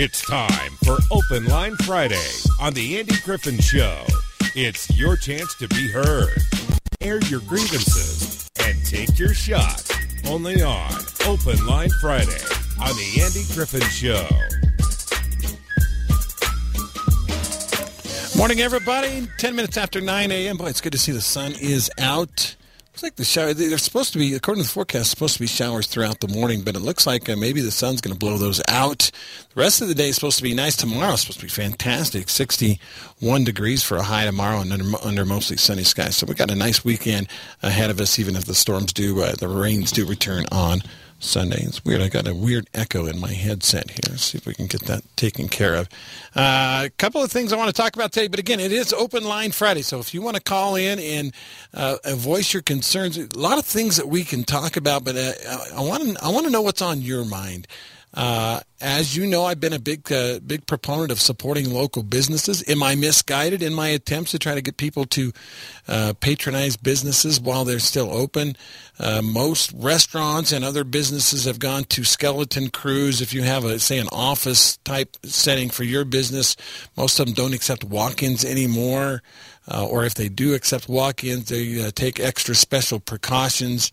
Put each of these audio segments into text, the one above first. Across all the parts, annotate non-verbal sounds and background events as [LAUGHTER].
It's time for Open Line Friday on The Andy Griffin Show. It's your chance to be heard. Air your grievances and take your shot. Only on Open Line Friday on The Andy Griffin Show. Morning, everybody. 10 minutes after 9 a.m. Boy, it's good to see the sun is out. Looks like the shower, they're supposed to be, according to the forecast, supposed to be showers throughout the morning, but it looks like uh, maybe the sun's going to blow those out. The rest of the day is supposed to be nice. Tomorrow is supposed to be fantastic. 61 degrees for a high tomorrow and under, under mostly sunny skies. So we got a nice weekend ahead of us, even if the storms do, uh, the rains do return on Sunday. It's weird. I got a weird echo in my headset here. Let's see if we can get that taken care of. Uh, a couple of things I want to talk about today, but again, it is Open Line Friday. So if you want to call in and uh, voice your concerns, a lot of things that we can talk about, but uh, I want to I want to know what's on your mind. Uh, as you know, I've been a big, uh, big proponent of supporting local businesses. Am I misguided in my attempts to try to get people to uh, patronize businesses while they're still open? Uh, most restaurants and other businesses have gone to skeleton crews. If you have a, say, an office type setting for your business, most of them don't accept walk-ins anymore. Uh, or if they do accept walk-ins, they uh, take extra special precautions.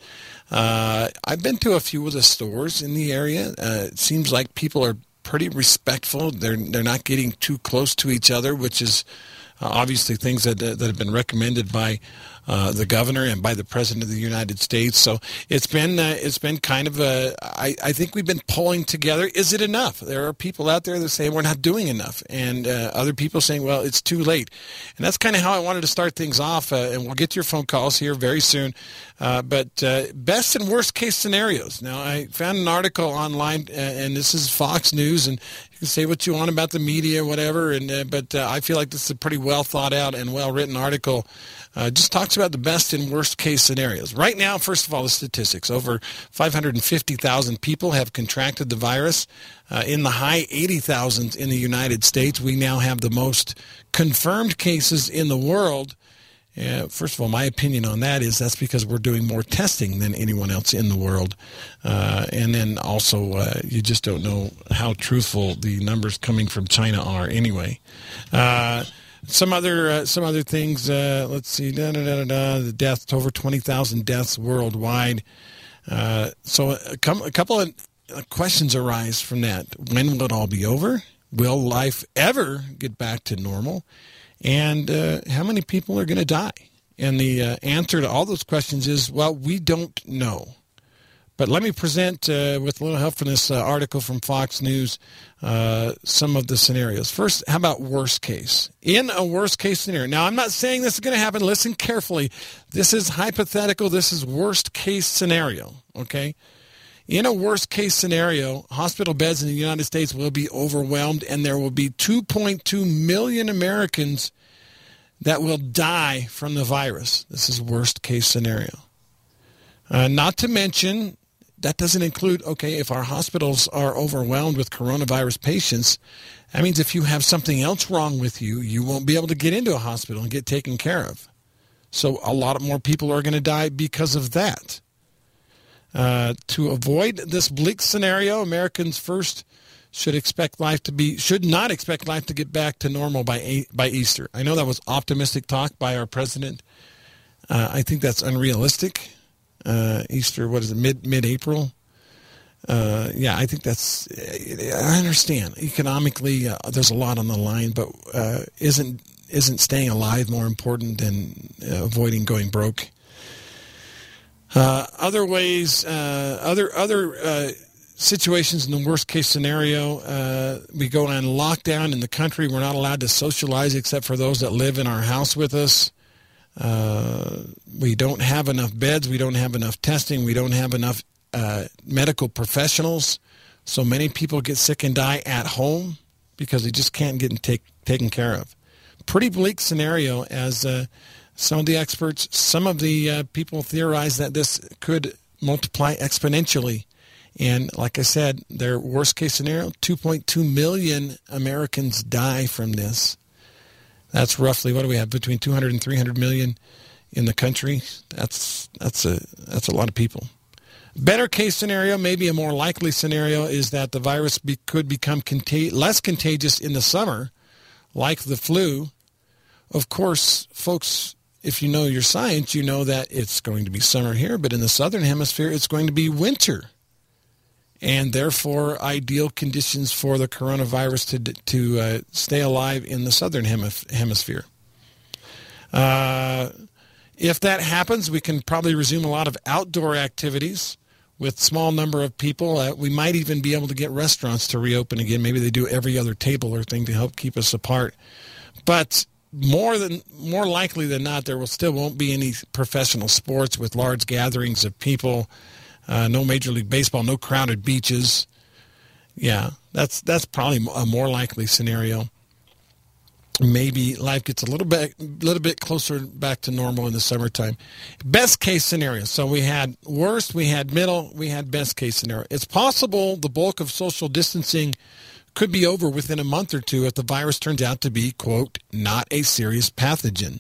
Uh, I've been to a few of the stores in the area. Uh, it seems like people are pretty respectful. They're they're not getting too close to each other, which is uh, obviously things that that have been recommended by uh, the governor and by the president of the United States. So it's been uh, it's been kind of a. I, I think we've been pulling together. Is it enough? There are people out there that say we're not doing enough, and uh, other people saying, well, it's too late. And that's kind of how I wanted to start things off. Uh, and we'll get to your phone calls here very soon. Uh, but best and worst case scenarios. Now I found an article online, and this is Fox News, and you can say what you want about the media, whatever. And but I feel like this is a pretty well thought out and well written article just talks about the best and worst case scenarios. Right now, first of all, the statistics. Over 550,000 people have contracted the virus. Uh, in the high 80,000 in the United States, we now have the most confirmed cases in the world. First of all, my opinion on that is that's because we're doing more testing than anyone else in the world. Uh, and then also, uh, you just don't know how truthful the numbers coming from China are anyway. Uh, some other uh, some other things. Uh, let's see. Da, da, da, da, the deaths over twenty thousand deaths worldwide. Uh, so a, com- a, couple of uh, questions arise from that. When will it all be over? Will life ever get back to normal? And uh, how many people are going to die? And the uh, answer to all those questions is well, we don't know. But let me present, uh, with a little help from this uh, article from Fox News, uh, some of the scenarios. First, how about worst case? In a worst case scenario. Now, I'm not saying this is going to happen. Listen carefully. This is hypothetical. This is worst case scenario. Okay. In a worst case scenario, hospital beds in the United States will be overwhelmed, and there will be 2.2 million Americans that will die from the virus. This is worst case scenario. Uh, not to mention that doesn't include, okay, if our hospitals are overwhelmed with coronavirus patients, that means if you have something else wrong with you, you won't be able to get into a hospital and get taken care of. So a lot more people are going to die because of that. Uh, to avoid this bleak scenario, Americans first should expect life to be should not expect life to get back to normal by by Easter. I know that was optimistic talk by our president. Uh, I think that's unrealistic Easter. What is it? Mid mid April. Uh, yeah, I think that's. I understand economically. Uh, there's a lot on the line, but uh, isn't isn't staying alive more important than uh, avoiding going broke? Uh, other ways, other other situations in the worst case scenario, we go on lockdown in the country. We're not allowed to socialize except for those that live in our house with us. Uh, we don't have enough beds. We don't have enough testing. We don't have enough uh, medical professionals. So many people get sick and die at home because they just can't get take, taken care of. Pretty bleak scenario as uh, some of the experts, some of the uh, people theorize that this could multiply exponentially. And like I said, their worst case scenario, 2.2 million Americans die from this. That's roughly what do we have between 200 and 300 million in the country. That's that's a that's a lot of people. Better case scenario, maybe a more likely scenario, is that the virus be, could become less contagious in the summer, like the flu. Of course, folks, if you know your science, you know that it's going to be summer here, but in the southern hemisphere, it's going to be winter. And therefore, ideal conditions for the coronavirus to, to uh, stay alive in the southern hemisphere. Uh, if that happens, we can probably resume a lot of outdoor activities with small number of people. Uh, we might even be able to get restaurants to reopen again. Maybe they do every other table or thing to help keep us apart. But more than more likely than not, there will still won't be any professional sports with large gatherings of people. Uh, no Major League Baseball, no crowded beaches. Yeah, that's that's probably a more likely scenario maybe life gets a little bit little bit closer back to normal in the summertime. Best case scenario. So we had worst, we had middle, we had best case scenario. It's possible the bulk of social distancing could be over within a month or two if the virus turns out to be quote not a serious pathogen,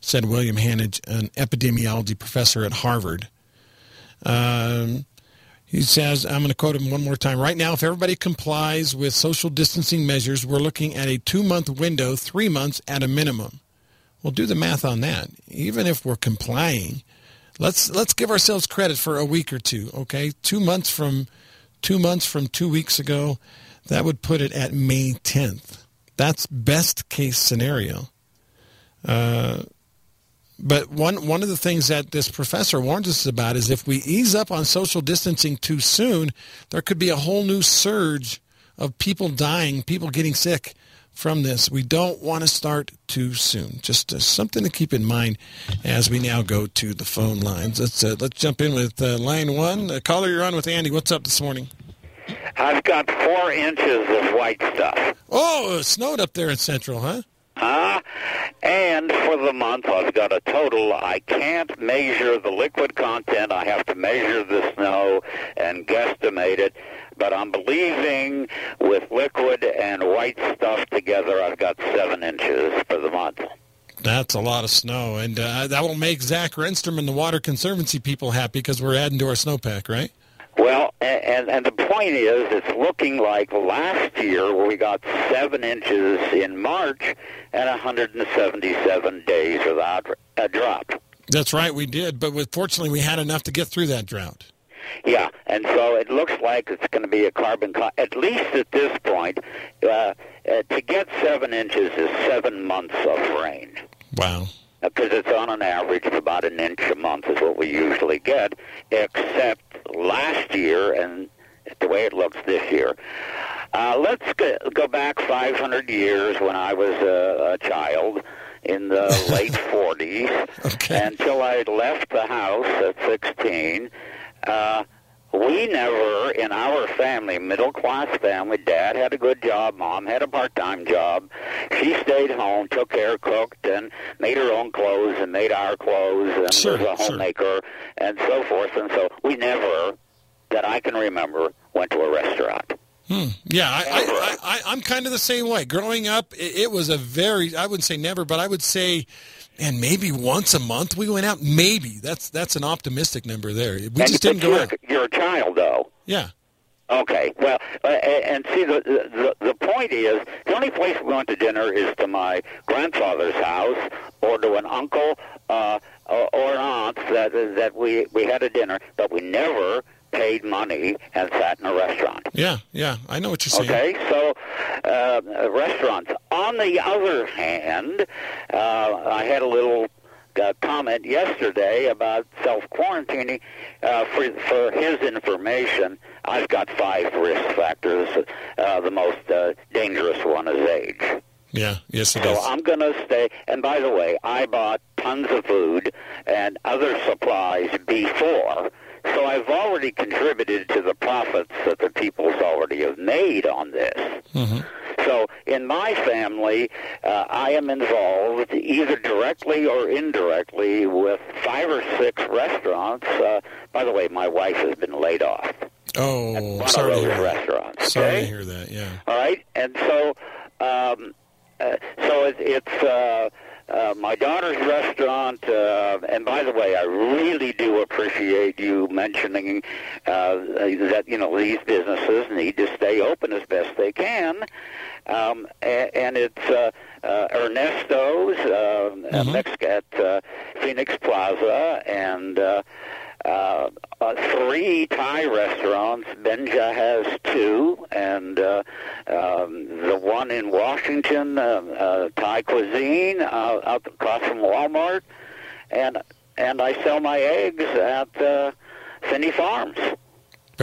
said William Hanage, an epidemiology professor at Harvard. Um, he says, I'm going to quote him one more time. Right now, if everybody complies with social distancing measures, we're looking at a two month window, three months at a minimum. We'll do the math on that. Even if we're complying, let's let's give ourselves credit for a week or two. Okay, two months from two months from two weeks ago, that would put it at May 10th. That's best case scenario. Uh, but one one of the things that this professor warns us about is if we ease up on social distancing too soon, there could be a whole new surge of people dying, people getting sick from this. We don't want to start too soon. Just uh, something to keep in mind as we now go to the phone lines. Let's uh, let's jump in with uh, line one. Uh, caller, you're on with Andy. What's up this morning? I've got four inches of white stuff. Oh, it snowed up there in Central, huh? Huh? And for the month, I've got a total. I can't measure the liquid content. I have to measure the snow and guesstimate it. But I'm believing with liquid and white stuff together, I've got seven inches for the month. That's a lot of snow, and uh, that will make Zach Renstrom and the Water Conservancy people happy because we're adding to our snowpack, right? Well, and and the point is, it's looking like last year we got seven inches in March and 177 days without a drop. That's right, we did, but fortunately, we had enough to get through that drought. Yeah, and so it looks like it's going to be a carbon. Co- at least at this point, uh, uh, to get seven inches is seven months of rain. Wow because it's on an average of about an inch a month is what we usually get, except last year and the way it looks this year. Uh, let's go back 500 years when I was a, a child in the [LAUGHS] late 40s okay. until I left the house at 16. Uh, we never, in our family, middle class family, dad had a good job, mom had a part time job. She stayed home, took care, cooked, and made her own clothes and made our clothes and sure, was a homemaker sure. and so forth. And so we never, that I can remember, went to a restaurant. Hmm. Yeah, I, I, I, I'm kind of the same way. Growing up, it, it was a very, I wouldn't say never, but I would say and maybe once a month we went out. Maybe that's that's an optimistic number there. We and, just didn't go you're, out. You're a child, though. Yeah. Okay. Well, uh, and see, the, the the point is, the only place we went to dinner is to my grandfather's house or to an uncle uh, or, or aunt that that we we had a dinner, but we never paid money and sat in a restaurant. Yeah, yeah, I know what you're saying. Okay, so uh, restaurants. On the other hand, uh, I had a little uh, comment yesterday about self quarantining. Uh, for for his information, I've got five risk factors. Uh, the most uh, dangerous one is age. Yeah, yes, it so is. I'm going to stay. And by the way, I bought tons of food and other supplies before so I've already contributed to the profits that the people's already have made on this. Mm-hmm. So in my family, uh, I am involved either directly or indirectly with five or six restaurants. Uh, by the way, my wife has been laid off. Oh, sorry to hear restaurants. that. Sorry okay? to hear that. Yeah. All right, and so, um, uh, so it, it's. Uh, uh, my daughter's restaurant, uh, and by the way, I really do appreciate you mentioning uh, that you know these businesses need to stay open as best they can, um, and, and it's uh, uh, Ernesto's uh, mm-hmm. Mex- at uh, Phoenix Plaza and. Uh, uh, uh, three Thai restaurants. Benja has two, and uh, um, the one in Washington, uh, uh, Thai cuisine, uh, out across from Walmart, and and I sell my eggs at uh, Finney Farms.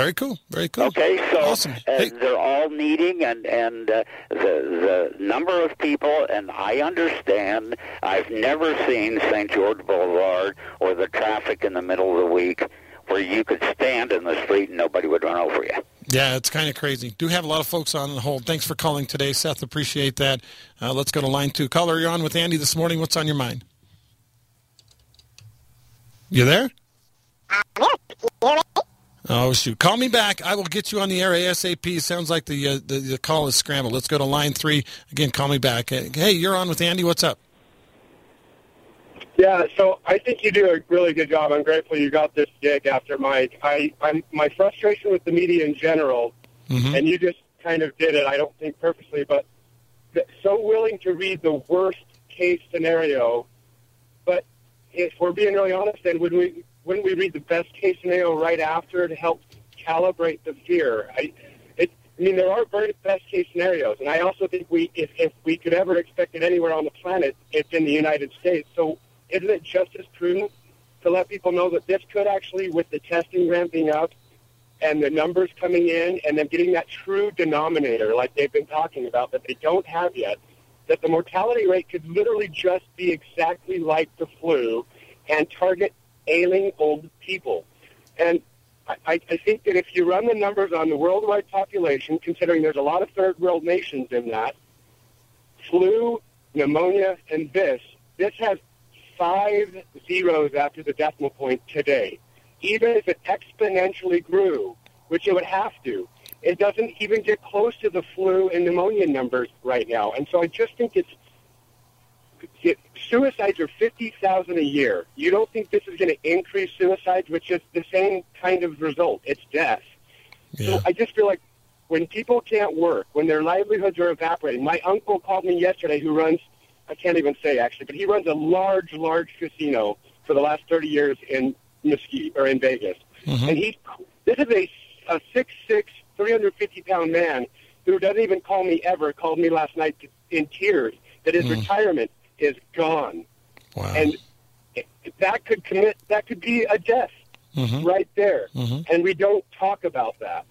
Very cool. Very cool. Okay, so awesome. uh, Hey. they're all needing, and and uh, the the number of people, and I understand. I've never seen St. George Boulevard or the traffic in the middle of the week where you could stand in the street and nobody would run over you. Yeah, it's kind of crazy. Do have a lot of folks on the hold. Thanks for calling today, Seth. Appreciate that. Uh, let's go to line two. Caller, you're on with Andy this morning. What's on your mind? You there? Oh shoot! Call me back. I will get you on the air ASAP. Sounds like the uh, the, the call is scrambled. Let's go to line three again. Call me back. Hey, you're on with Andy. What's up? Yeah, so I think you do a really good job. I'm grateful you got this gig after Mike. I, I'm my frustration with the media in general, Mhm. and you just kind of did it. I don't think purposely, but so willing to read the worst case scenario. But if we're being really honest, then would we wouldn't we read the best case scenario right after to help calibrate the fear? I, it, I mean, there are very best case scenarios, and I also think we, if, if we could ever expect it anywhere on the planet, it's in the United States. So isn't it just as prudent to let people know that this could actually, with the testing ramping up and the numbers coming in, and then getting that true denominator like they've been talking about that they don't have yet, that the mortality rate could literally just be exactly like the flu and target ailing old people. And I, I think that if you run the numbers on the worldwide population, considering there's a lot of third world nations in that, flu, pneumonia, and this, this has five zeros after the decimal point today. Even if it exponentially grew, which it would have to, it doesn't even get close to the flu and pneumonia numbers right now. And so I just think it's it, suicides are 50,000 a year. You don't think this is going to increase suicides, which is the same kind of result. It's death. Yeah. So I just feel like when people can't work, when their livelihoods are evaporating. My uncle called me yesterday who runs, I can't even say actually, but he runs a large, large casino for the last 30 years in Mesquite or in Vegas. Mhm. And he, this is a, a 6'6", 350 pound man who doesn't even call me ever, called me last night in tears that his Mm. retirement is gone. Wow. And that could commit, that could be a death Mhm. right there. Mhm. And we don't talk about that.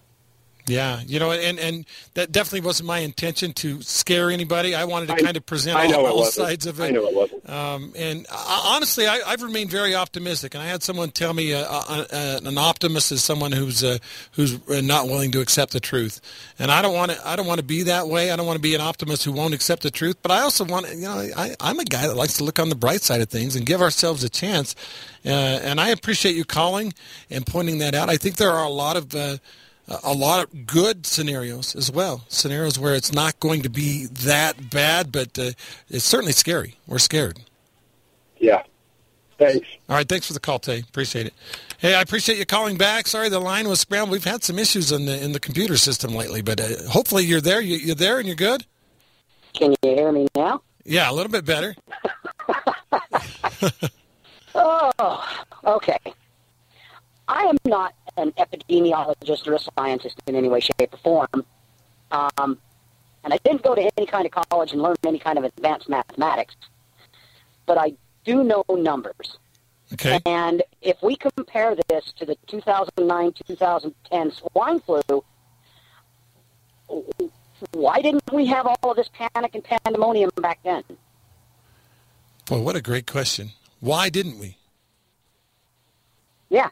Yeah, you know, and and that definitely wasn't my intention to scare anybody. I wanted to I- kind of present I know all, all sides of it. I know it wasn't. Um, and uh, honestly, I, I've remained very optimistic. And I had someone tell me uh, uh, uh, an optimist is someone who's uh, who's uh, not willing to accept the truth. And I don't want to. I don't want to be that way. I don't want to be an optimist who won't accept the truth. But I also want, you know, I, I'm a guy that likes to look on the bright side of things and give ourselves a chance. Uh, and I appreciate you calling and pointing that out. I think there are a lot of uh, a lot of good scenarios as well. Scenarios where it's not going to be that bad, but uh, it's certainly scary. We're scared. Yeah. Thanks. All right, thanks for the call, Tay. Appreciate it. Hey, I appreciate you calling back. Sorry the line was scrambled. We've had some issues in the in the computer system lately, but uh, hopefully you're there. You, you're there and you're good. Can you hear me now? Yeah, a little bit better. [LAUGHS] Oh, okay. I am not an epidemiologist or a scientist in any way, shape, or form. Um, and I didn't go to any kind of college and learn any kind of advanced mathematics. But I do know numbers. Okay. And if we compare this to the 2009-2010 swine flu, why didn't we have all of this panic and pandemonium back then? Boy, what a great question. Why didn't we? Yeah.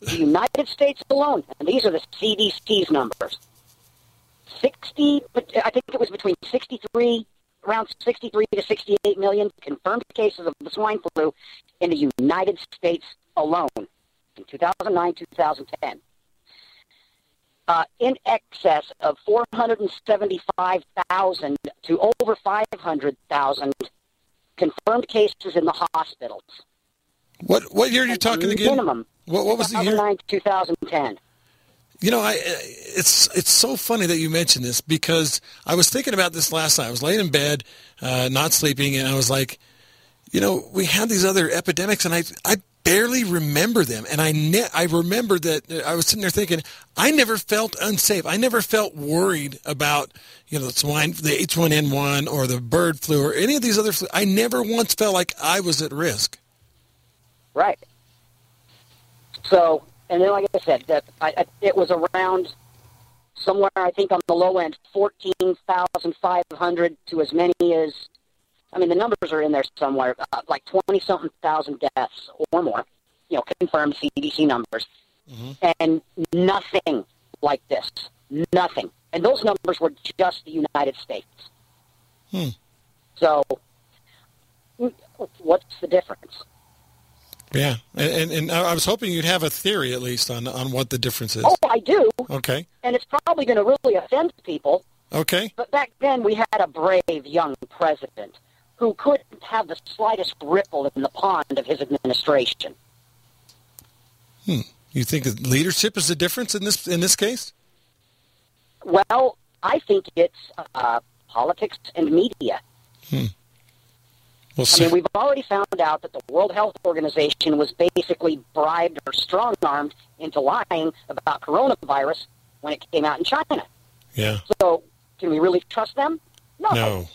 The United States alone, and these are the CDC's numbers. 60, I think it was between 63, around 63 to 68 million confirmed cases of the swine flu in the United States alone in 2009, 2010. Uh, in excess of 475,000 to over 500,000 confirmed cases in the hospitals. What what year are you talking again? Minimum. What, what was the year? 2009, 2010. You know, I it's it's so funny that you mentioned this because I was thinking about this last night. I was laying in bed, uh, not sleeping, and I was like, you know, we had these other epidemics, and I I barely remember them. And I ne- I remember that I was sitting there thinking, I never felt unsafe. I never felt worried about you know the swine, the H1N1, or the bird flu, or any of these other flu. I never once felt like I was at risk. Right. So, and then like I said, that I, I, it was around somewhere I think on the low end, fourteen thousand five hundred to as many as I mean, the numbers are in there somewhere, uh, like 20 something thousand deaths or more, you know, confirmed CDC numbers. Mm-hmm. And nothing like this. Nothing. And those numbers were just the United States. Hmm. So, what's the difference? Yeah, and, and I was hoping you'd have a theory at least on on what the difference is. Oh, I do. Okay. And it's probably going to really offend people. Okay. But back then we had a brave young president who couldn't have the slightest ripple in the pond of his administration. Hmm. You think leadership is the difference in this in this case? Well, I think it's uh, politics and media. Hmm. Well, I mean, we've already found out that the World Health Organization was basically bribed or strong-armed into lying about coronavirus when it came out in China. Yeah. So, can we really trust them? No. No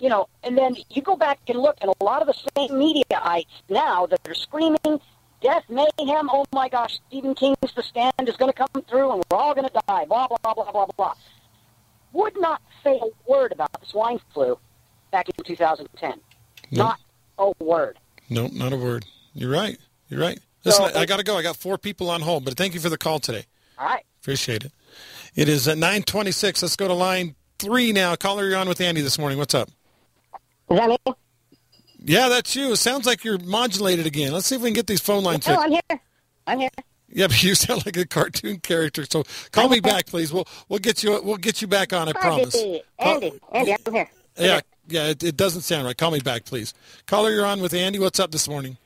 you know, and then you go back and look, and a lot of the same mediaites now that are screaming death, mayhem, oh my gosh, Stephen King's The Stand is going to come through and we're all going to die, blah, blah, blah, blah, blah, would not say a word about the swine flu back in 2010. Nope. Not a word. No, nope, not a word. You're right. You're right. Listen, so, I, I got to go. I got four people on hold, but thank you for the call today. All right. Appreciate it. It is at 926. Let's go to line three now. Caller, you're on with Andy this morning. What's up? Hello? Yeah, that's you. It sounds like you're modulated again. Let's see if we can get these phone lines. Oh, I'm here. I'm here. Yeah, [LAUGHS] but you sound like a cartoon character. So call me back, please. We'll we'll get you we'll get you back on. I promise. Andy, Andy, Andy, I'm here. Yeah, yeah. It, it doesn't sound right. Call me back, please. Caller, you're on with Andy. What's up this morning?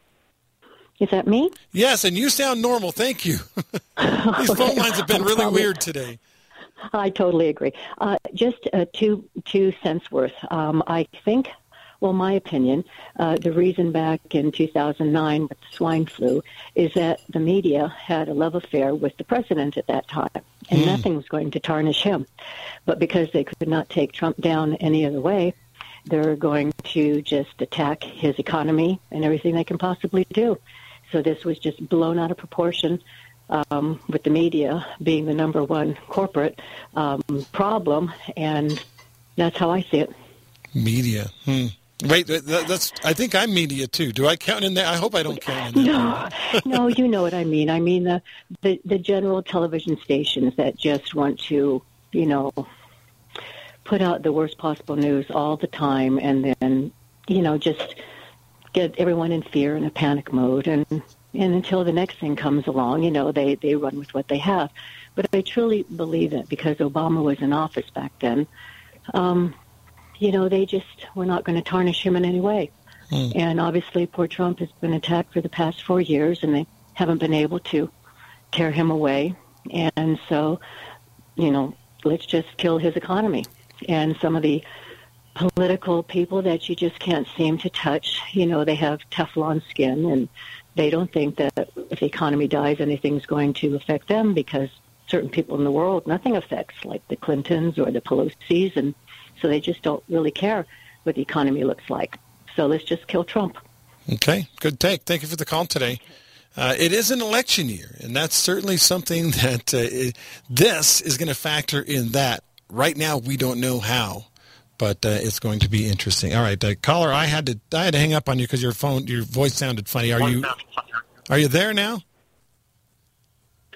Is that me? Yes, and you sound normal. Thank you. [LAUGHS] These phone lines have been really weird today. I totally agree. Uh, just uh, two two cents worth. Um, I think well, my opinion, uh, the reason back in 2009 with the swine flu is that the media had a love affair with the president at that time, and mm. nothing was going to tarnish him. But because they could not take Trump down any other way, they're going to just attack his economy and everything they can possibly do. So this was just blown out of proportion. Um, with the media being the number one corporate um, problem, and that's how I see it. Media. Hmm. Wait, that's. I think I'm media too. Do I count in there? I hope I don't count in [LAUGHS] there. No, no, you know what I mean. I mean the, the the general television stations that just want to, you know, put out the worst possible news all the time, and then, you know, just get everyone in fear and a panic mode, and and until the next thing comes along, you know, they they run with what they have. But I truly believe that because Obama was in office back then. Um, you know, they just were not going to tarnish him in any way. Mm. And obviously, poor Trump has been attacked for the past four years, and they haven't been able to tear him away. And so, you know, let's just kill his economy. And some of the political people that you just can't seem to touch, you know, they have Teflon skin, and they don't think that if the economy dies, anything's going to affect them because certain people in the world nothing affects, like the Clintons or the Pelosi's, and so they just don't really care what the economy looks like. So let's just kill Trump. Okay, good take. Thank you for the call today. Uh, it is an election year, and that's certainly something [LAUGHS] that uh, it, this is going to factor in that. Right now, we don't know how, but uh, it's going to be interesting. All right, uh, caller, I had to I had to hang up on you because your phone, your voice sounded funny. Are you are you there now?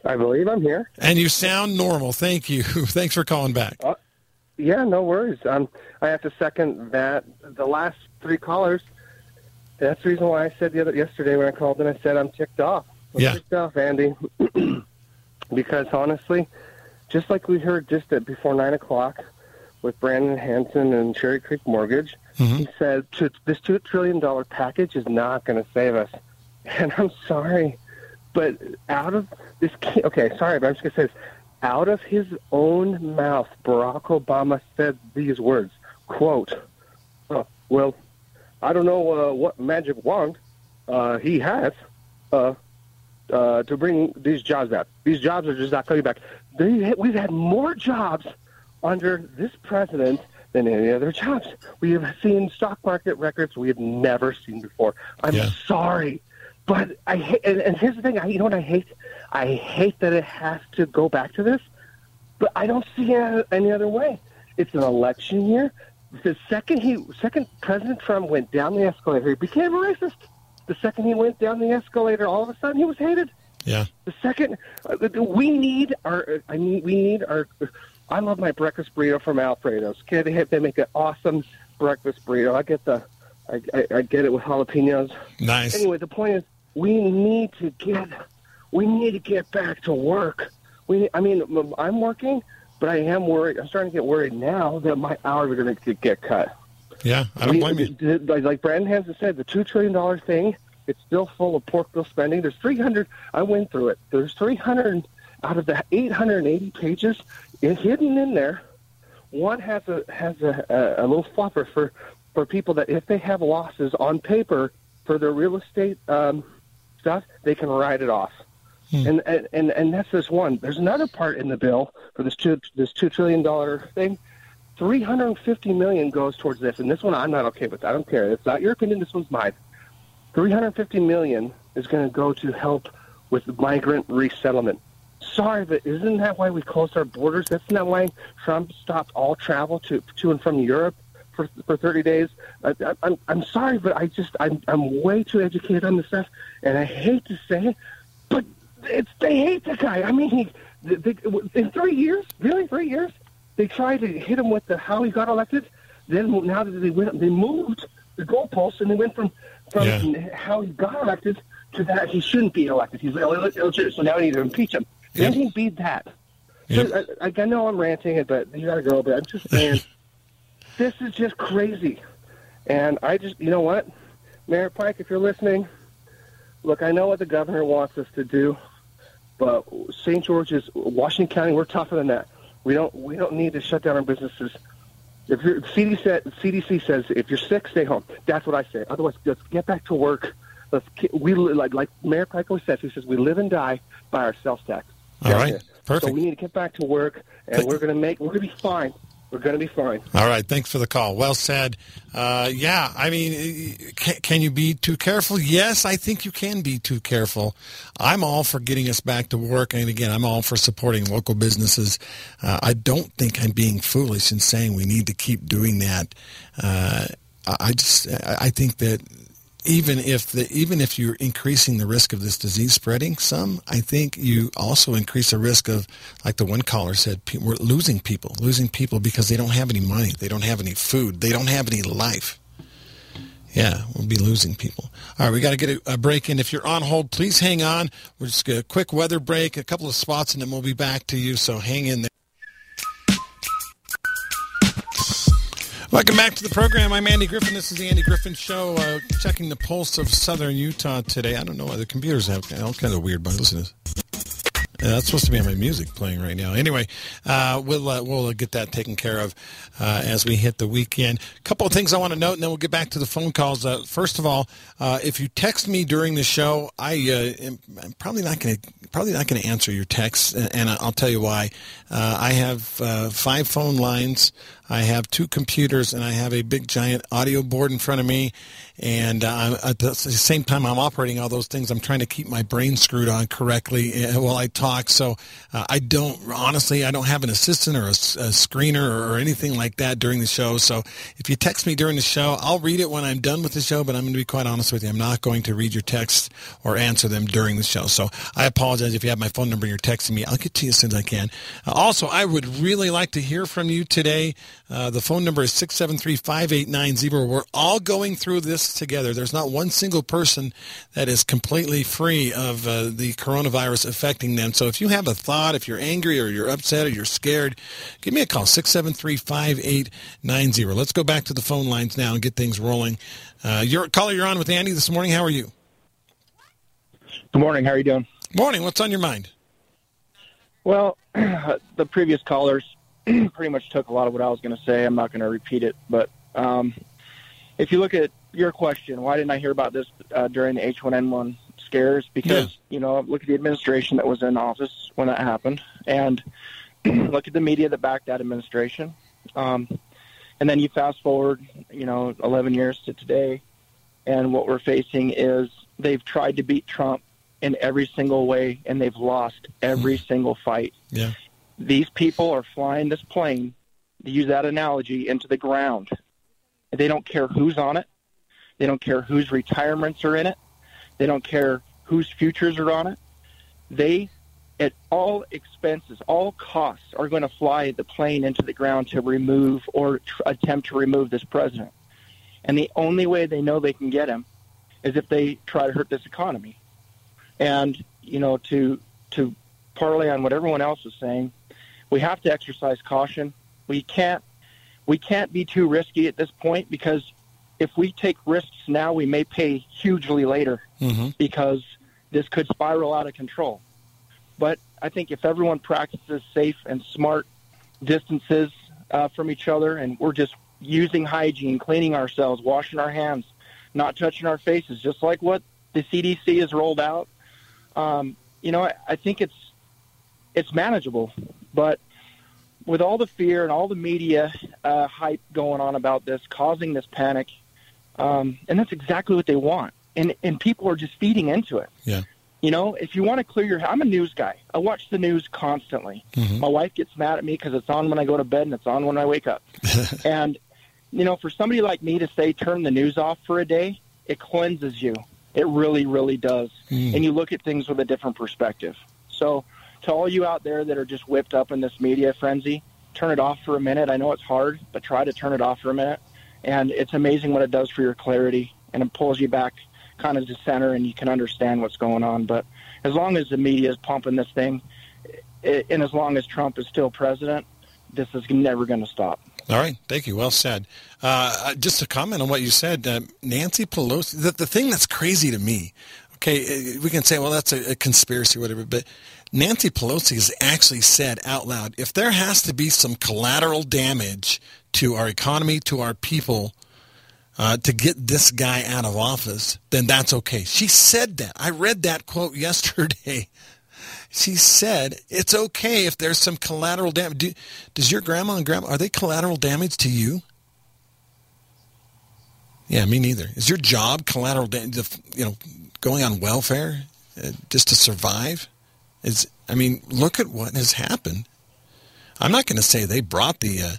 I believe I'm here. And you sound normal. Thank you. [LAUGHS] Thanks for calling back. Yeah, no worries. Um, I have to second that. The last three callers. That's the reason why I said the other yesterday when I called and I said I'm ticked off. I'm yeah. ticked off, Andy. [CLEARS THROAT] because honestly, just like we heard just at before nine o'clock, with Brandon Hanson and Cherry Creek Mortgage. Mm-hmm. He said this two trillion dollar package is not going to save us, [LAUGHS] and I'm sorry, but out of this, okay, sorry, but I'm just going to say this. Out of his own mouth, Barack Obama said these words: "quote oh, Well, I don't know uh, what magic wand uh, he has uh, uh, to bring these jobs back. These jobs are just not coming back. They, we've had more jobs under this president than any other jobs. We have seen stock market records we have never seen before. I'm Yeah. sorry, but I hate. And, and here's the thing: I, you know what I hate? I hate that it has to go back to this, but I don't see a- any other way. It's an election year. The second he, second President Trump went down the escalator, he became a racist. The second he went down the escalator, all of a sudden he was hated. Yeah. The second uh, we need our, I mean, we need our. I love my breakfast burrito from Alfredo's. Okay, they have, they make an awesome breakfast burrito. I get the, I, I, I get it with jalapenos. Nice. Anyway, the point is, we need to get, we need to get back to work. We, I mean, I'm working, but I am worried. I'm starting to get worried now that my hours are going to get cut. Yeah. I don't We- blame you. Like, Brandon Hansen said, the two trillion dollar thing, it's still full of pork bill spending. There's 300. I went through it. There's 300 out of the 880 pages hidden in there. One has a has a, a, a little fluffer for for people that if they have losses on paper for their real estate um, stuff, they can write it off. Hmm. And, and and and that's just one. There's another part in the bill for this two this two trillion dollar thing. Three hundred and fifty million goes towards this, and this one I'm not okay with. I don't care. It's not your opinion. This one's mine. Three hundred fifty million is going to go to help with migrant resettlement. Sorry, but isn't that why we closed our borders? That's not why Trump stopped all travel to to and from Europe for for thirty days. I, I, I'm I'm sorry, but I just I'm I'm way too educated on this stuff, and I hate to say it, but it's they hate the guy. I mean, he they, in three years, really three years, they tried to hit him with the how he got elected. Then now that they went, they moved the goalposts, and they went from from Yeah. how he got elected to that he shouldn't be elected. He's ill- illegitimate, so now we need to impeach him. Then Yep. he beat that. Yep. So, I, I know I'm ranting it, but you gotta go. But I'm just saying, [LAUGHS] this is just crazy. And I just, you know what, Mayor Pike, if you're listening, look, I know what the governor wants us to do, but St. George's, Washington County, we're tougher than that. We don't, we don't need to shut down our businesses. If you're, CDC, CDC says if you're sick, stay home. That's what I say. Otherwise, let's get back to work. Let's we like like Mayor Pike says. He says we live and die by our sales tax. All right. here. Perfect. So we need to get back to work, and Th- we're going to make. We're going to be fine. We're going to be fine. All right, thanks for the call. Well said. Uh, yeah, I mean, can, can you be too careful? Yes, I think you can be too careful. I'm all for getting us back to work, and again, I'm all for supporting local businesses. Uh, I don't think I'm being foolish in saying we need to keep doing that. Uh, I just, I think that even if the even if you're increasing the risk of this disease spreading some, I think you also increase the risk of, like the one caller said, pe- we're losing people, losing people because they don't have any money, they don't have any food, they don't have any life. Yeah, we'll be losing people. All right, we got to get a, a break in. If you're on hold, please hang on. We're just a quick weather break, a couple of spots, and then we'll be back to you. So hang in there. Welcome back to the program. I'm Andy Griffin. This is the Andy Griffin Show. Uh, checking the pulse of southern Utah today. I don't know why the computers have all kinds of weird bugs. Listen. Yeah, that's supposed to be my music playing right now. Anyway, uh, we'll uh, we'll get that taken care of uh, as we hit the weekend. A couple of things I want to note, and then we'll get back to the phone calls. Uh, first of all, uh, if you text me during the show, I uh, am I'm probably not going to probably not going to answer your texts, and, I'll tell you why. Uh, I have uh, five phone lines. I have two computers and I have a big giant audio board in front of me. And uh, at the same time, I'm operating all those things. I'm trying to keep my brain screwed on correctly uh, while I talk. So uh, I don't, honestly, I don't have an assistant or a screener or anything like that during the show. So if you text me during the show, I'll read it when I'm done with the show. But I'm going to be quite honest with you. I'm not going to read your texts or answer them during the show. So I apologize if you have my phone number and you're texting me. I'll get to you as soon as I can. Uh, also, I would really like to hear from you today. Uh, the phone number is 673-5890. We're all going through this together. There's not one single person that is completely free of uh, the coronavirus affecting them. So if you have a thought, if you're angry or you're upset or you're scared, give me a call, 673-5890. Let's go back to the phone lines now and get things rolling. Uh, your caller, you're on with Andy this morning. How are you? Good morning. How are you doing? Morning. What's on your mind? Well, [CLEARS THROAT] the previous callers [CLEARS THROAT] pretty much took a lot of what I was going to say. I'm not going to repeat it, but um, if you look at your question, why didn't I hear about this uh, during the H1N1 scares? Because Yeah. you know, look at the administration that was in office when that happened, and [CLEARS THROAT] look at the media that backed that administration. Um, and then you fast forward, you know, 11 years to today, and what we're facing is they've tried to beat Trump in every single way, and they've lost every single fight. Yeah. These people are flying this plane, to use that analogy, into the ground. They don't care who's on it. They don't care whose retirements are in it. They don't care whose futures are on it. They, at all expenses, all costs, are going to fly the plane into the ground to remove or tr- attempt to remove this president. And the only way they know they can get him is if they try to hurt this economy. And you know, to to parlay on what everyone else is saying, we have to exercise caution. We can't we can't be too risky at this point because if we take risks now, we may pay hugely later Mm-hmm. because this could spiral out of control. But I think if everyone practices safe and smart distances uh, from each other, and we're just using hygiene, cleaning ourselves, washing our hands, not touching our faces, just like what the CDC has rolled out, um, you know, I, I think it's it's manageable. But with all the fear and all the media uh, hype going on about this, causing this panic, um, and that's exactly what they want, and and people are just feeding into it. Yeah. You know, if you want to clear your, I'm a news guy. I watch the news constantly. Mhm. My wife gets mad at me because it's on when I go to bed and it's on when I wake up. [LAUGHS] and you know, for somebody like me to say turn the news off for a day, it cleanses you. It really, really does. Mm. And you look at things with a different perspective. So, to all you out there that are just whipped up in this media frenzy, turn it off for a minute. I know it's hard, but try to turn it off for a minute. And it's amazing what it does for your clarity, and it pulls you back kind of to center, and you can understand what's going on. But as long as the media is pumping this thing, and as long as Trump is still president, this is never going to stop. All right, thank you. Well said. Uh, just to comment on what you said, uh, Nancy Pelosi. The, the thing that's crazy to me, okay, uh, we can say, well, that's a, a conspiracy or whatever, but Nancy Pelosi has actually said out loud, if there has to be some collateral damage to our economy, to our people, uh, to get this guy out of office, then that's okay. She said that. I read that quote [LAUGHS] yesterday. She said it's okay if there's some collateral damage. Do, does your grandma and grandma are they collateral damage to you? Yeah, me neither. Is your job collateral damage? You know, going on welfare uh, just to survive? Is I mean, look at what has happened. I'm not going to say they brought the. Uh,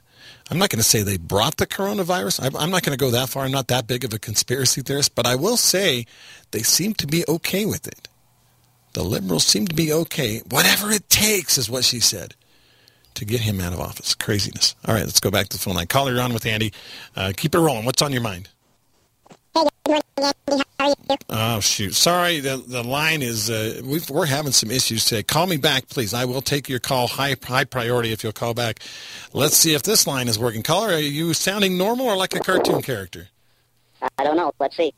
I'm not going to say they brought the coronavirus. I'm, I'm not going to go that far. I'm not that big of a conspiracy theorist, but I will say they seem to be okay with it. The liberals seem to be okay. Whatever it takes is what she said to get him out of office. Craziness. All right, let's go back to the phone line. Caller, you're on with Andy. Uh, keep it rolling. What's on your mind? Oh shoot! Sorry, the the line is uh, we've, we're having some issues today. Call me back, please. I will take your call high high priority if you'll call back. Let's see if this line is working. Caller, are you sounding normal or like a cartoon character? I don't know. Let's see.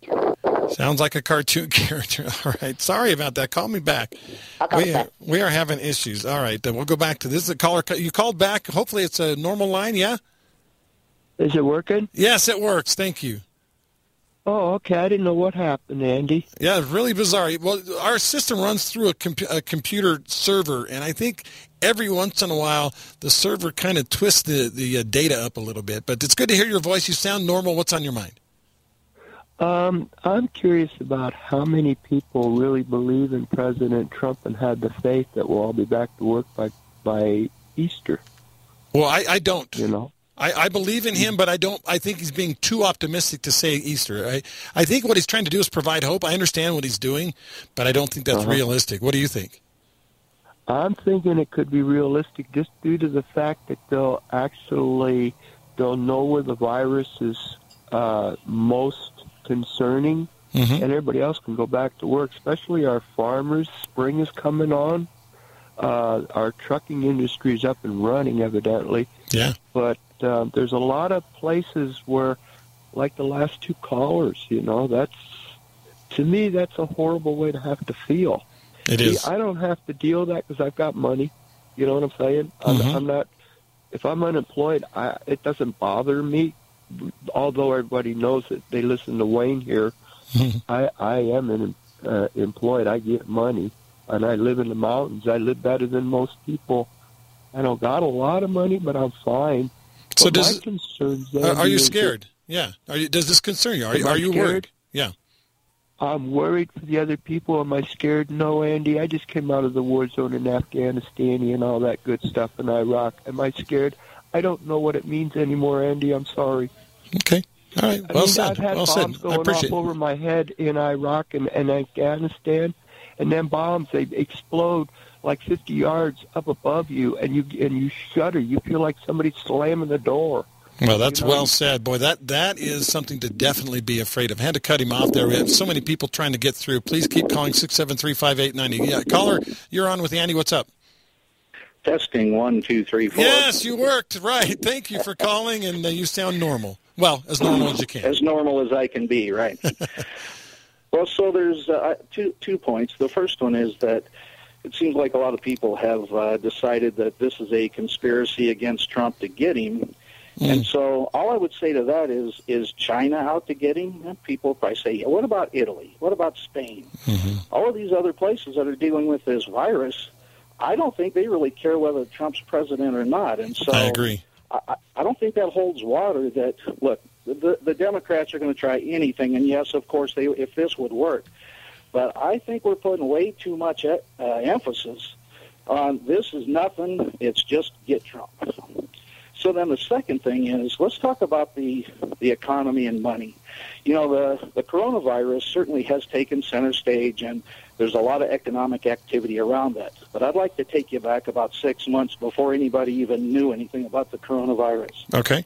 Sounds like a cartoon [LAUGHS] character. All right. Sorry about that. Call me back. I'll call we, are, back. we are having issues. All right. Then we'll go back to this. Is a caller. You called back. Hopefully it's a normal line. Yeah. Is it working? Yes, it works. Thank you. Oh, okay. I didn't know what happened, Andy. Yeah, really bizarre. Well, our system runs through a, compu- a computer server, and I think every once in a while the server kind of twists the the uh, data up a little bit. But it's good to hear your voice. You sound normal. What's on your mind? Um, I'm curious about how many people really believe in President Trump and have the faith that we'll all be back to work by by Easter. Well, I, I don't. You know. I, I believe in him, but I don't. I think he's being too optimistic to say Easter. I, I think what he's trying to do is provide hope. I understand what he's doing, but I don't think that's Uh-huh. realistic. What do you think? I'm thinking it could be realistic just due to the fact that they'll actually they'll know where the virus is uh, most concerning, Mhm. and everybody else can go back to work. Especially our farmers. Spring is coming on. Uh, our trucking industry is up and running, evidently. Yeah. But uh, there's a lot of places where, like the last two callers, you know, that's to me that's a horrible way to have to feel. It See, is. I don't have to deal with that because I've got money. You know what I'm saying? I'm, Mhm. I'm not. If I'm unemployed, I, it doesn't bother me. Although everybody knows that they listen to Wayne here, Mhm. I I am an, uh, employed. I get money, and I live in the mountains. I live better than most people. I don't got a lot of money, but I'm fine. So But does concerns? Are, are you scared? Yeah. Are you, does this concern you? Are, you- are you scared? worried? Yeah. I'm worried for the other people. Am I scared? No, Andy. I just came out of the war zone in Afghanistan and all that good stuff in Iraq. Am I scared? I don't know what it means anymore, Andy. I'm sorry. Okay. All right. Well I mean, said. I've had Well bombs said. I going appreciate off over my head in Iraq and, and Afghanistan, and then bombs they explode like 50 yards up above you, and you and you shudder. You feel like somebody's slamming the door. Well, that's You know, well said, boy. That that is something to definitely be afraid of. I had to cut him off there. We have so many people trying to get through. Please keep calling six seven three five eight ninety. Yeah, caller, you're on with Andy. What's up? Testing one, two, three, four. Yes, you worked right. Thank you for calling, and uh, you sound normal. Well, as normal as you can. As normal as I can be, right? [LAUGHS] well, so there's uh, two two points. The first one is that it seems like a lot of people have uh, decided that this is a conspiracy against Trump to get him. And so, all I would say to that is: Is China out to get him? And people probably say, yeah, "What about Italy? What about Spain? All of these other places that are dealing with this virus." I don't think they really care whether Trump's president or not. And so, I agree. I, I- I don't think that holds water. That look, the the Democrats are going to try anything, and yes, of course, they if this would work. But I think we're putting way too much uh, emphasis on this is nothing. It's just get Trump. So then the second thing is let's talk about the the economy and money. You know the the coronavirus certainly has taken center stage, and there's a lot of economic activity around that. But I'd like to take you back about six months before anybody even knew anything about the coronavirus. Okay.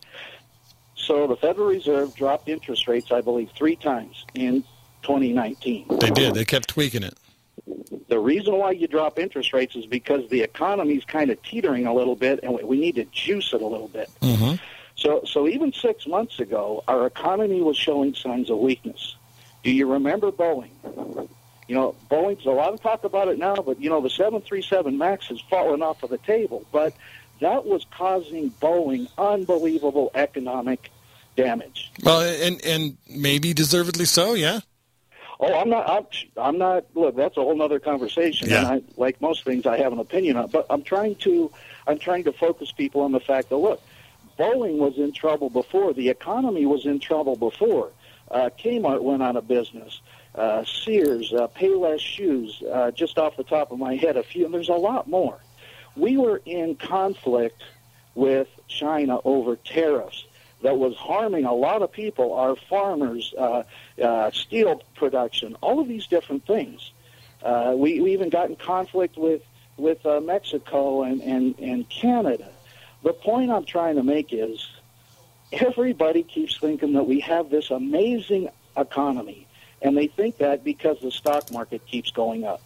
So the Federal Reserve dropped interest rates, I believe, three times in 2019. They did. They kept tweaking it. The reason why you drop interest rates is because the economy's kind of teetering a little bit, and we- need to juice it a little bit. Mm-hmm. So, so even six months ago, our economy was showing signs of weakness. Do you remember Boeing? You know, Boeing's a lot of talk about it now, but you know the 737 Max has fallen off of the table. But that was causing Boeing unbelievable economic damage. Well, and and maybe deservedly so. Yeah. Oh, I'm not. I'm, I'm not. Look, that's a whole other conversation. Yeah. And I, like most things, I have an opinion on. But I'm trying to, I'm trying to focus people on the fact that look, Boeing was in trouble before. The economy was in trouble before. Uh, Kmart went out of business. Uh, Sears, uh, Payless Shoes, uh, just off the top of my head, a few. And there's a lot more. We were in conflict with China over tariffs that was harming a lot of people, our farmers, uh, uh, steel production, all of these different things. Uh, we, we even got in conflict with with uh, Mexico and, and, and Canada. The point I'm trying to make is everybody keeps thinking that we have this amazing economy, and they think that because the stock market keeps going up.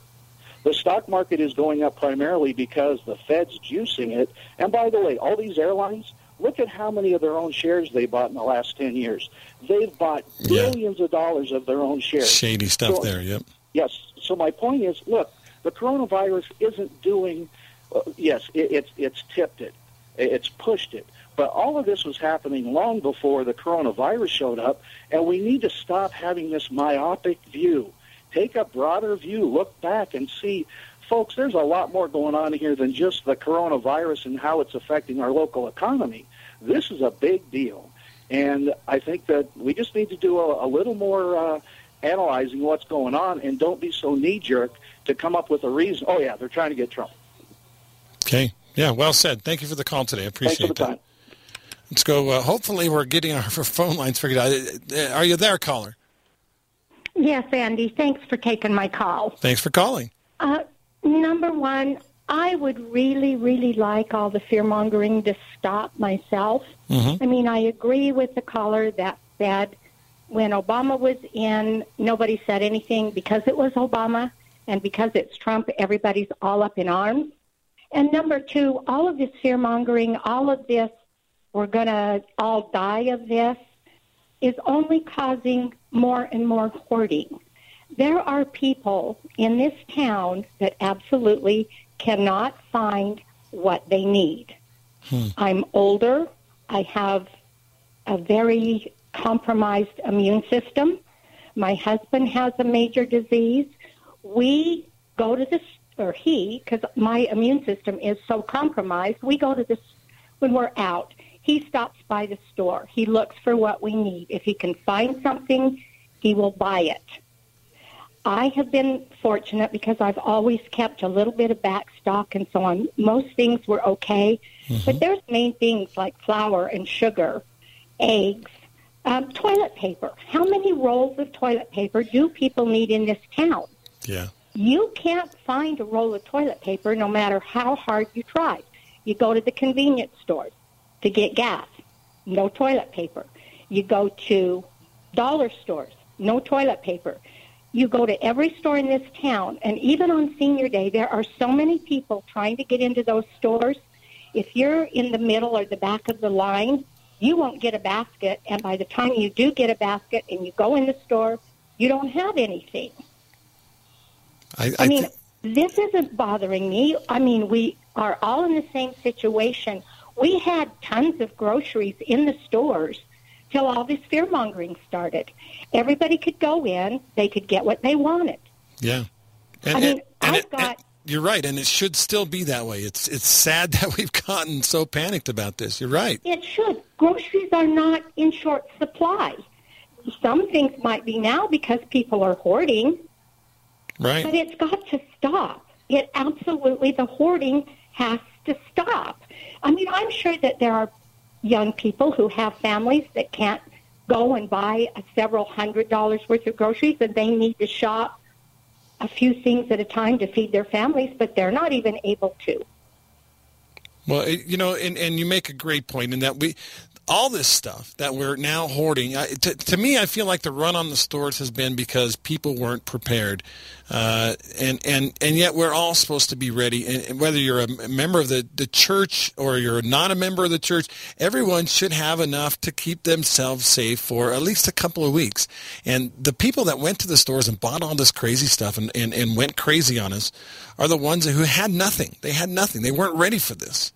The stock market is going up primarily because the Fed's juicing it. And by the way, all these airlines, look at how many of their own shares they bought in the last 10 years. They've bought Yeah. billions of dollars of their own shares. Shady stuff So- there. Yep. Yes. So my point is, look, the coronavirus isn't doing. Uh, yes, it, it's it's tipped it, it's pushed it, but all of this was happening long before the coronavirus showed up, and we need to stop having this myopic view. Take a broader view. Look back and see, folks. There's a lot more going on here than just the coronavirus and how it's affecting our local economy. This is a big deal, and I think that we just need to do a, a little more. Uh, analyzing what's going on and don't be so knee jerk to come up with a reason. Oh yeah, they're trying to get Trump. Okay. Yeah. Well said. Thank you for the call today. I Thanks appreciate for the that. time. Let's go. Uh, hopefully, we're getting our [LAUGHS] phone lines figured out. Uh, Are you there, caller? Yes, Andy. Thanks for taking my call. Thanks for calling. Uh, number one, I would really, really like all the fear mongering to stop myself. Mhm. I mean, I agree with the caller that said when Obama was in, nobody said anything because it was Obama and because it's Trump, everybody's all up in arms. And number two, all of this fear mongering, all of this, we're going to all die of this, is only causing more and more hoarding. There are people in this town that absolutely cannot find what they need. Hmm. I'm older. I have a very compromised immune system. My husband has a major disease. We go to this, or he, because my immune system is so compromised, we go to this when we're out. He stops by the store. He looks for what we need. If he can find something, he will buy it. I have been fortunate because I've always kept a little bit of back stock and so on. Most things were okay, but there's main things like flour and sugar, eggs, um, toilet paper. How many rolls of toilet paper do people need in this town? Yeah. You can't find a roll of toilet paper no matter how hard you try. You go to the convenience stores to get gas, no toilet paper. You go to dollar stores, no toilet paper. You go to every store in this town, and even on senior day, there are so many people trying to get into those stores. If you're in the middle or the back of the line, you won't get a basket, and by the time you do get a basket and you go in the store, you don't have anything. I, I mean, this isn't bothering me. I mean, we are all in the same situation. We had tons of groceries in the stores till all this fear mongering started. Everybody could go in, they could get what they wanted. Yeah. I mean, I've it- got- you're right, and it should still be that way. It's it's sad [LAUGHS] that we've gotten so panicked about this. You're right. It should. Groceries are not in short supply. Some things might be now because people are hoarding, Right. but it's got to stop. It absolutely, the hoarding has to stop. I mean, I'm sure that there are young people who have families that can't go and buy several hundred dollars worth of groceries and they need to shop a few things at a time to feed their families, but they're not even able to. Well, you know, and, and you make a great point in that we, all this stuff that we're now hoarding. I, to, to me, I feel like the run on the stores has been because people weren't prepared, uh, and and and yet we're all supposed to be ready. And, and whether you're a member of the the church or you're not a member of the church, everyone should have enough to keep themselves safe for at least a couple of weeks. And the people that went to the stores and bought all this crazy stuff and, and, and went crazy on us are the ones who had nothing. They had nothing. They weren't ready for this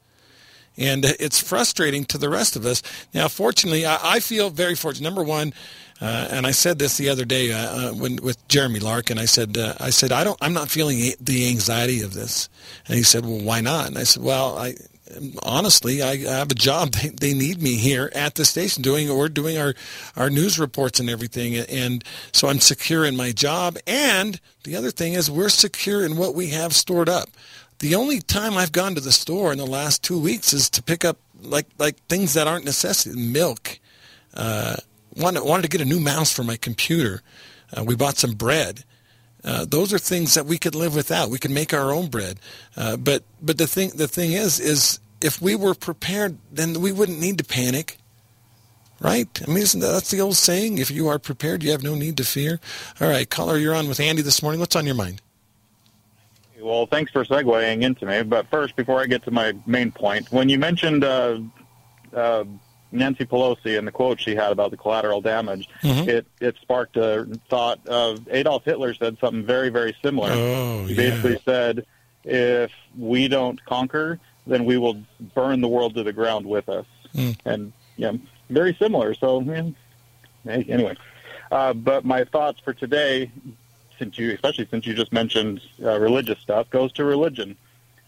and it's frustrating to the rest of us. Now, fortunately, I, I feel very fortunate. Number one, uh, and I said this the other day uh, uh, when with Jeremy Larkin. I said, uh, I said, I don't, I'm not feeling the anxiety of this. And he said, Well, why not? And I said, Well, I honestly, I, I have a job. They, they need me here at the station doing. We're doing our our news reports and everything, and so I'm secure in my job. And the other thing is, we're secure in what we have stored up. The only time I've gone to the store in the last two weeks is to pick up like like things that aren't necessary. milk. Uh, wanted wanted to get a new mouse for my computer. Uh, we bought some bread. Uh, those are things that we could live without. We could make our own bread. Uh, but but the thing the thing is is if we were prepared, then we wouldn't need to panic. Right? I mean, isn't that, that's the old saying? If you are prepared, you have no need to fear. All right, caller, you're on with Andy this morning. What's on your mind? Well, thanks for segueing into me. But first, before I get to my main point, when you mentioned uh, uh, Nancy Pelosi and the quote she had about the collateral damage, Mhm. it, it sparked a thought of Adolf Hitler said something very, very similar. Oh, he yeah. basically said, if we don't conquer, then we will burn the world to the ground with us. Mm. And, yeah, very similar. So, yeah, anyway. Uh, but my thoughts for today, since you, especially since you just mentioned uh, religious stuff, goes to religion.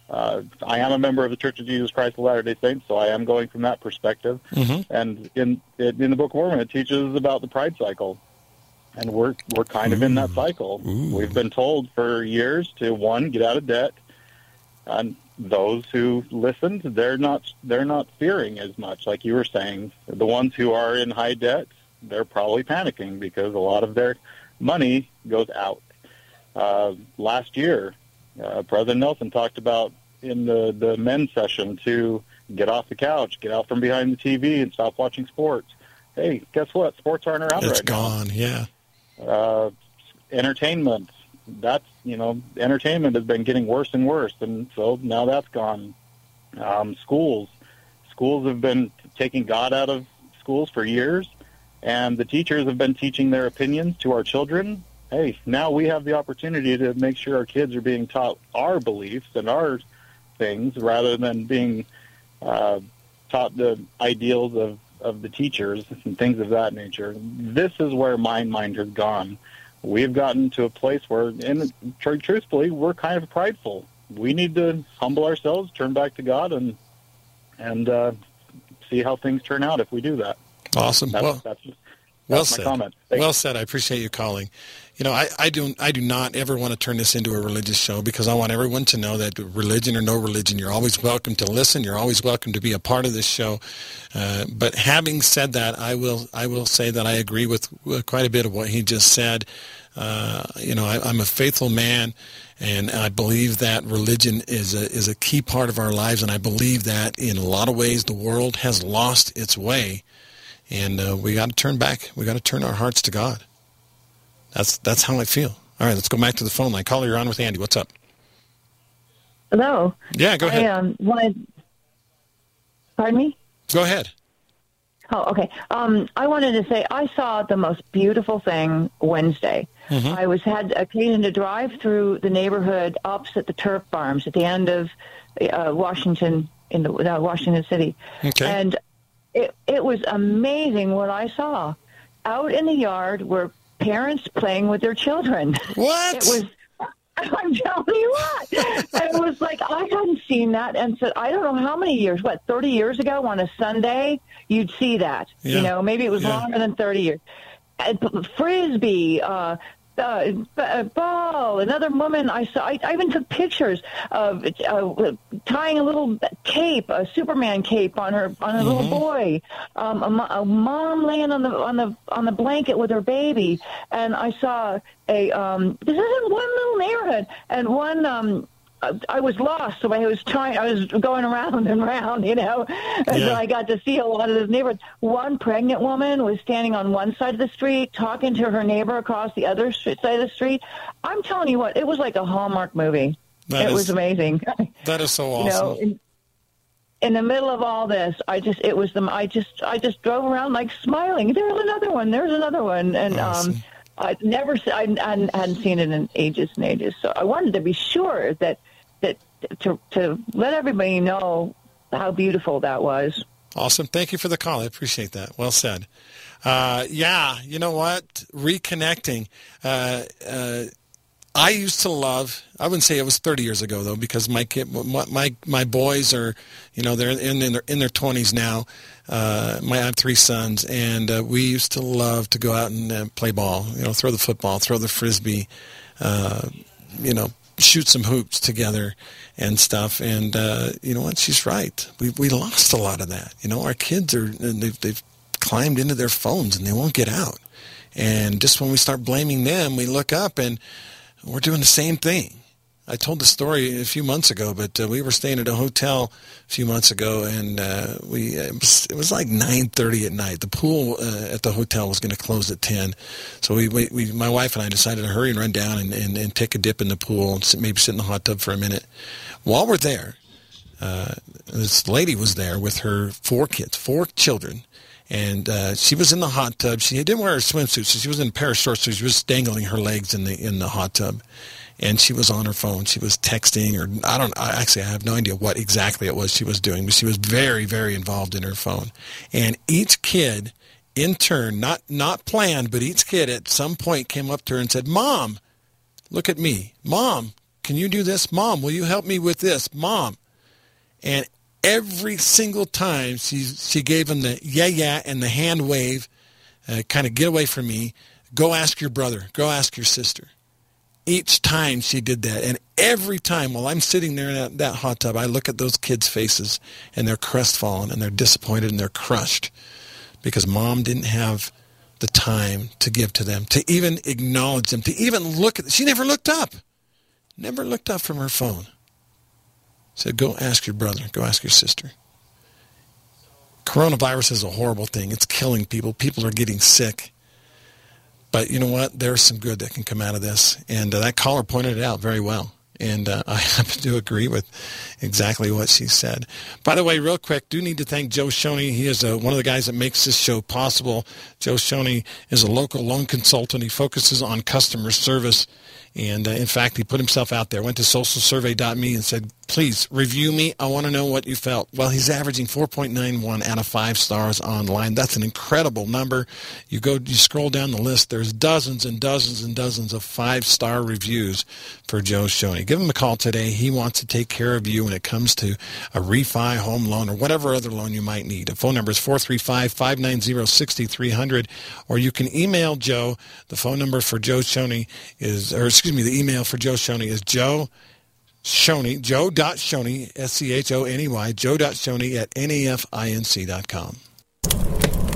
Uh, I am a member of the Church of Jesus Christ of Latter Day Saints, so I am going from that perspective. Mhm. And in in in the Book of Mormon, it teaches about the pride cycle, and we're we're kind of in that cycle. We've been told for years to one get out of debt, and those who listened, they're not they're not fearing as much, like you were saying. The ones who are in high debt, they're probably panicking because a lot of their money goes out. Uh, last year, uh, President Nelson talked about in the the men's session to get off the couch, get out from behind the TV, and stop watching sports. Hey, guess what? Sports aren't around It's right gone. Yeah. Uh, entertainment. That's you know, entertainment has been getting worse and worse, and so now that's gone. Um, schools, schools have been taking God out of schools for years, and the teachers have been teaching their opinions to our children. Hey, now we have the opportunity to make sure our kids are being taught our beliefs and our things rather than being uh, taught the ideals of, of the teachers and things of that nature. This is where my mind has gone. We've gotten to a place where, and tr- truthfully, we're kind of prideful. We need to humble ourselves, turn back to God, and and uh, see how things turn out if we do that. Awesome. That's, well, that's, well that's my said. well said. I appreciate you calling. You know, I, I do I do not ever want to turn this into a religious show because I want everyone to know that religion or no religion, you're always welcome to listen. You're always welcome to be a part of this show. Uh, but having said that, I will I will say that I agree with, quite a bit of what he just said. Uh, you know, I, I'm a faithful man, and I believe that religion is a is a key part of our lives, and I believe that in a lot of ways the world has lost its way and uh, we got to turn back. We got to turn our hearts to God. That's that's how I feel. All right, let's go back to the phone line. Caller, you're on with Andy. What's up? Hello. Yeah, go ahead. I um, wanted. Pardon me. Go ahead. Oh, okay. Um, I wanted to say I saw the most beautiful thing Wednesday. Mm-hmm. I was had occasion to drive through the neighborhood opposite the turf farms at the end of uh, Washington in the uh, Washington City, Okay. and it it was amazing what I saw. Out in the yard were parents playing with their children. What? It was. [LAUGHS] I'm telling you what. it was like I hadn't seen that, and so I don't know how many years. What, 30 years ago on a Sunday, you'd see that. Yeah. You know, maybe it was Yeah. longer than 30 years. And frisbee, uh, uh, b- uh, ball. Another woman I saw. I, I even took pictures of uh, tying a little cape, a Superman cape on her on a little boy. Um, a, a mom laying on the on the on the blanket with her baby, and I saw a. Um, this is in one little neighborhood, and one. Um, I- was lost, so I was trying. I was going around [LAUGHS] and around, you know. And Yeah. so I got to see a lot of this neighborhood. One pregnant woman was standing on one side of the street, talking to her neighbor across the other side of the street. I'm telling you what, it was like a Hallmark movie. That it is- was amazing. [LAUGHS] That is so awesome. you know, in, in the middle of all this, I just it was the I just I just drove around like smiling. There's another one. There's another one, and Awesome. um, I'd never I, I hadn't seen it in ages and ages. So I wanted to be sure that to to let everybody know how beautiful that was. Awesome. Thank you for the call. I appreciate that. Well said. Uh, yeah, you know what? Reconnecting. Uh, uh, I used to love. I wouldn't say it was 30 years ago though, because my kid, my my, my boys are, you know, they're in, in their in their 20s now. Uh, my I have three sons, and uh, we used to love to go out and uh, play ball. You know, throw the football, throw the frisbee. Uh, you know, shoot some hoops together and stuff. And uh, you know what? She's right. We we lost a lot of that. You know, our kids are they've they've climbed into their phones and they won't get out. And just when we start blaming them, we look up and we're doing the same thing. I told the story a few months ago, but uh, we were staying at a hotel a few months ago, and uh, we it was, it was like nine thirty at night. The pool uh, at the hotel was going to close at ten, so we, we, we my wife and I decided to hurry and run down and, and, and take a dip in the pool and sit, maybe sit in the hot tub for a minute. While we're there, uh, this lady was there with her four kids, four children, and uh, she was in the hot tub. She didn't wear a swimsuit, so she was in a pair of shorts, so she was dangling her legs in the in the hot tub, and she was on her phone. She was texting, or I don't. I, actually, I have no idea what exactly it was she was doing, but she was very, very involved in her phone. And each kid, in turn, not not planned, but each kid at some point came up to her and said, "Mom, look at me. Mom, can you do this? Mom, will you help me with this? Mom." And every single time she she gave him the yeah yeah and the hand wave, uh, kind of get away from me. Go ask your brother. Go ask your sister. Each time she did that, and every time while I'm sitting there in that, that hot tub, I look at those kids' faces, and they're crestfallen, and they're disappointed, and they're crushed, because mom didn't have the time to give to them, to even acknowledge them, to even look at. them. She never looked up, never looked up from her phone. said, go ask your brother, go ask your sister. Coronavirus is a horrible thing. It's killing people. People are getting sick. But you know what? There's some good that can come out of this. And uh, that caller pointed it out very well. And uh, [LAUGHS] I happen to agree with exactly what she said. By the way, real quick, do need to thank Joe Schoney. He is uh, one of the guys that makes this show possible. Joe Schoney is a local loan consultant. He focuses on customer service. And uh, in fact, he put himself out there, went to socialsurvey.me and said, please review me. I want to know what you felt. Well, he's averaging 4.91 out of five stars online. That's an incredible number. You go, you scroll down the list. There's dozens and dozens and dozens of five-star reviews for Joe Schoney. Give him a call today. He wants to take care of you when it comes to a refi, home loan, or whatever other loan you might need. The phone number is 435-590-6300, or you can email Joe. The phone number for Joe Schoney is, or excuse me, the email for Joe Schoney is joe Schoney, joe.schoney, S-C-H-O-N-E-Y, joe.schoney at nafinc.com.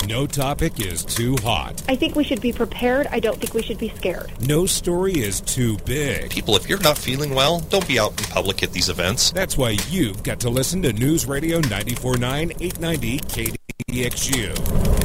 No topic is too hot. I think we should be prepared. I don't think we should be scared. No story is too big. People, if you're not feeling well, don't be out in public at these events. That's why you've got to listen to News Radio 94.9 890 KDXU.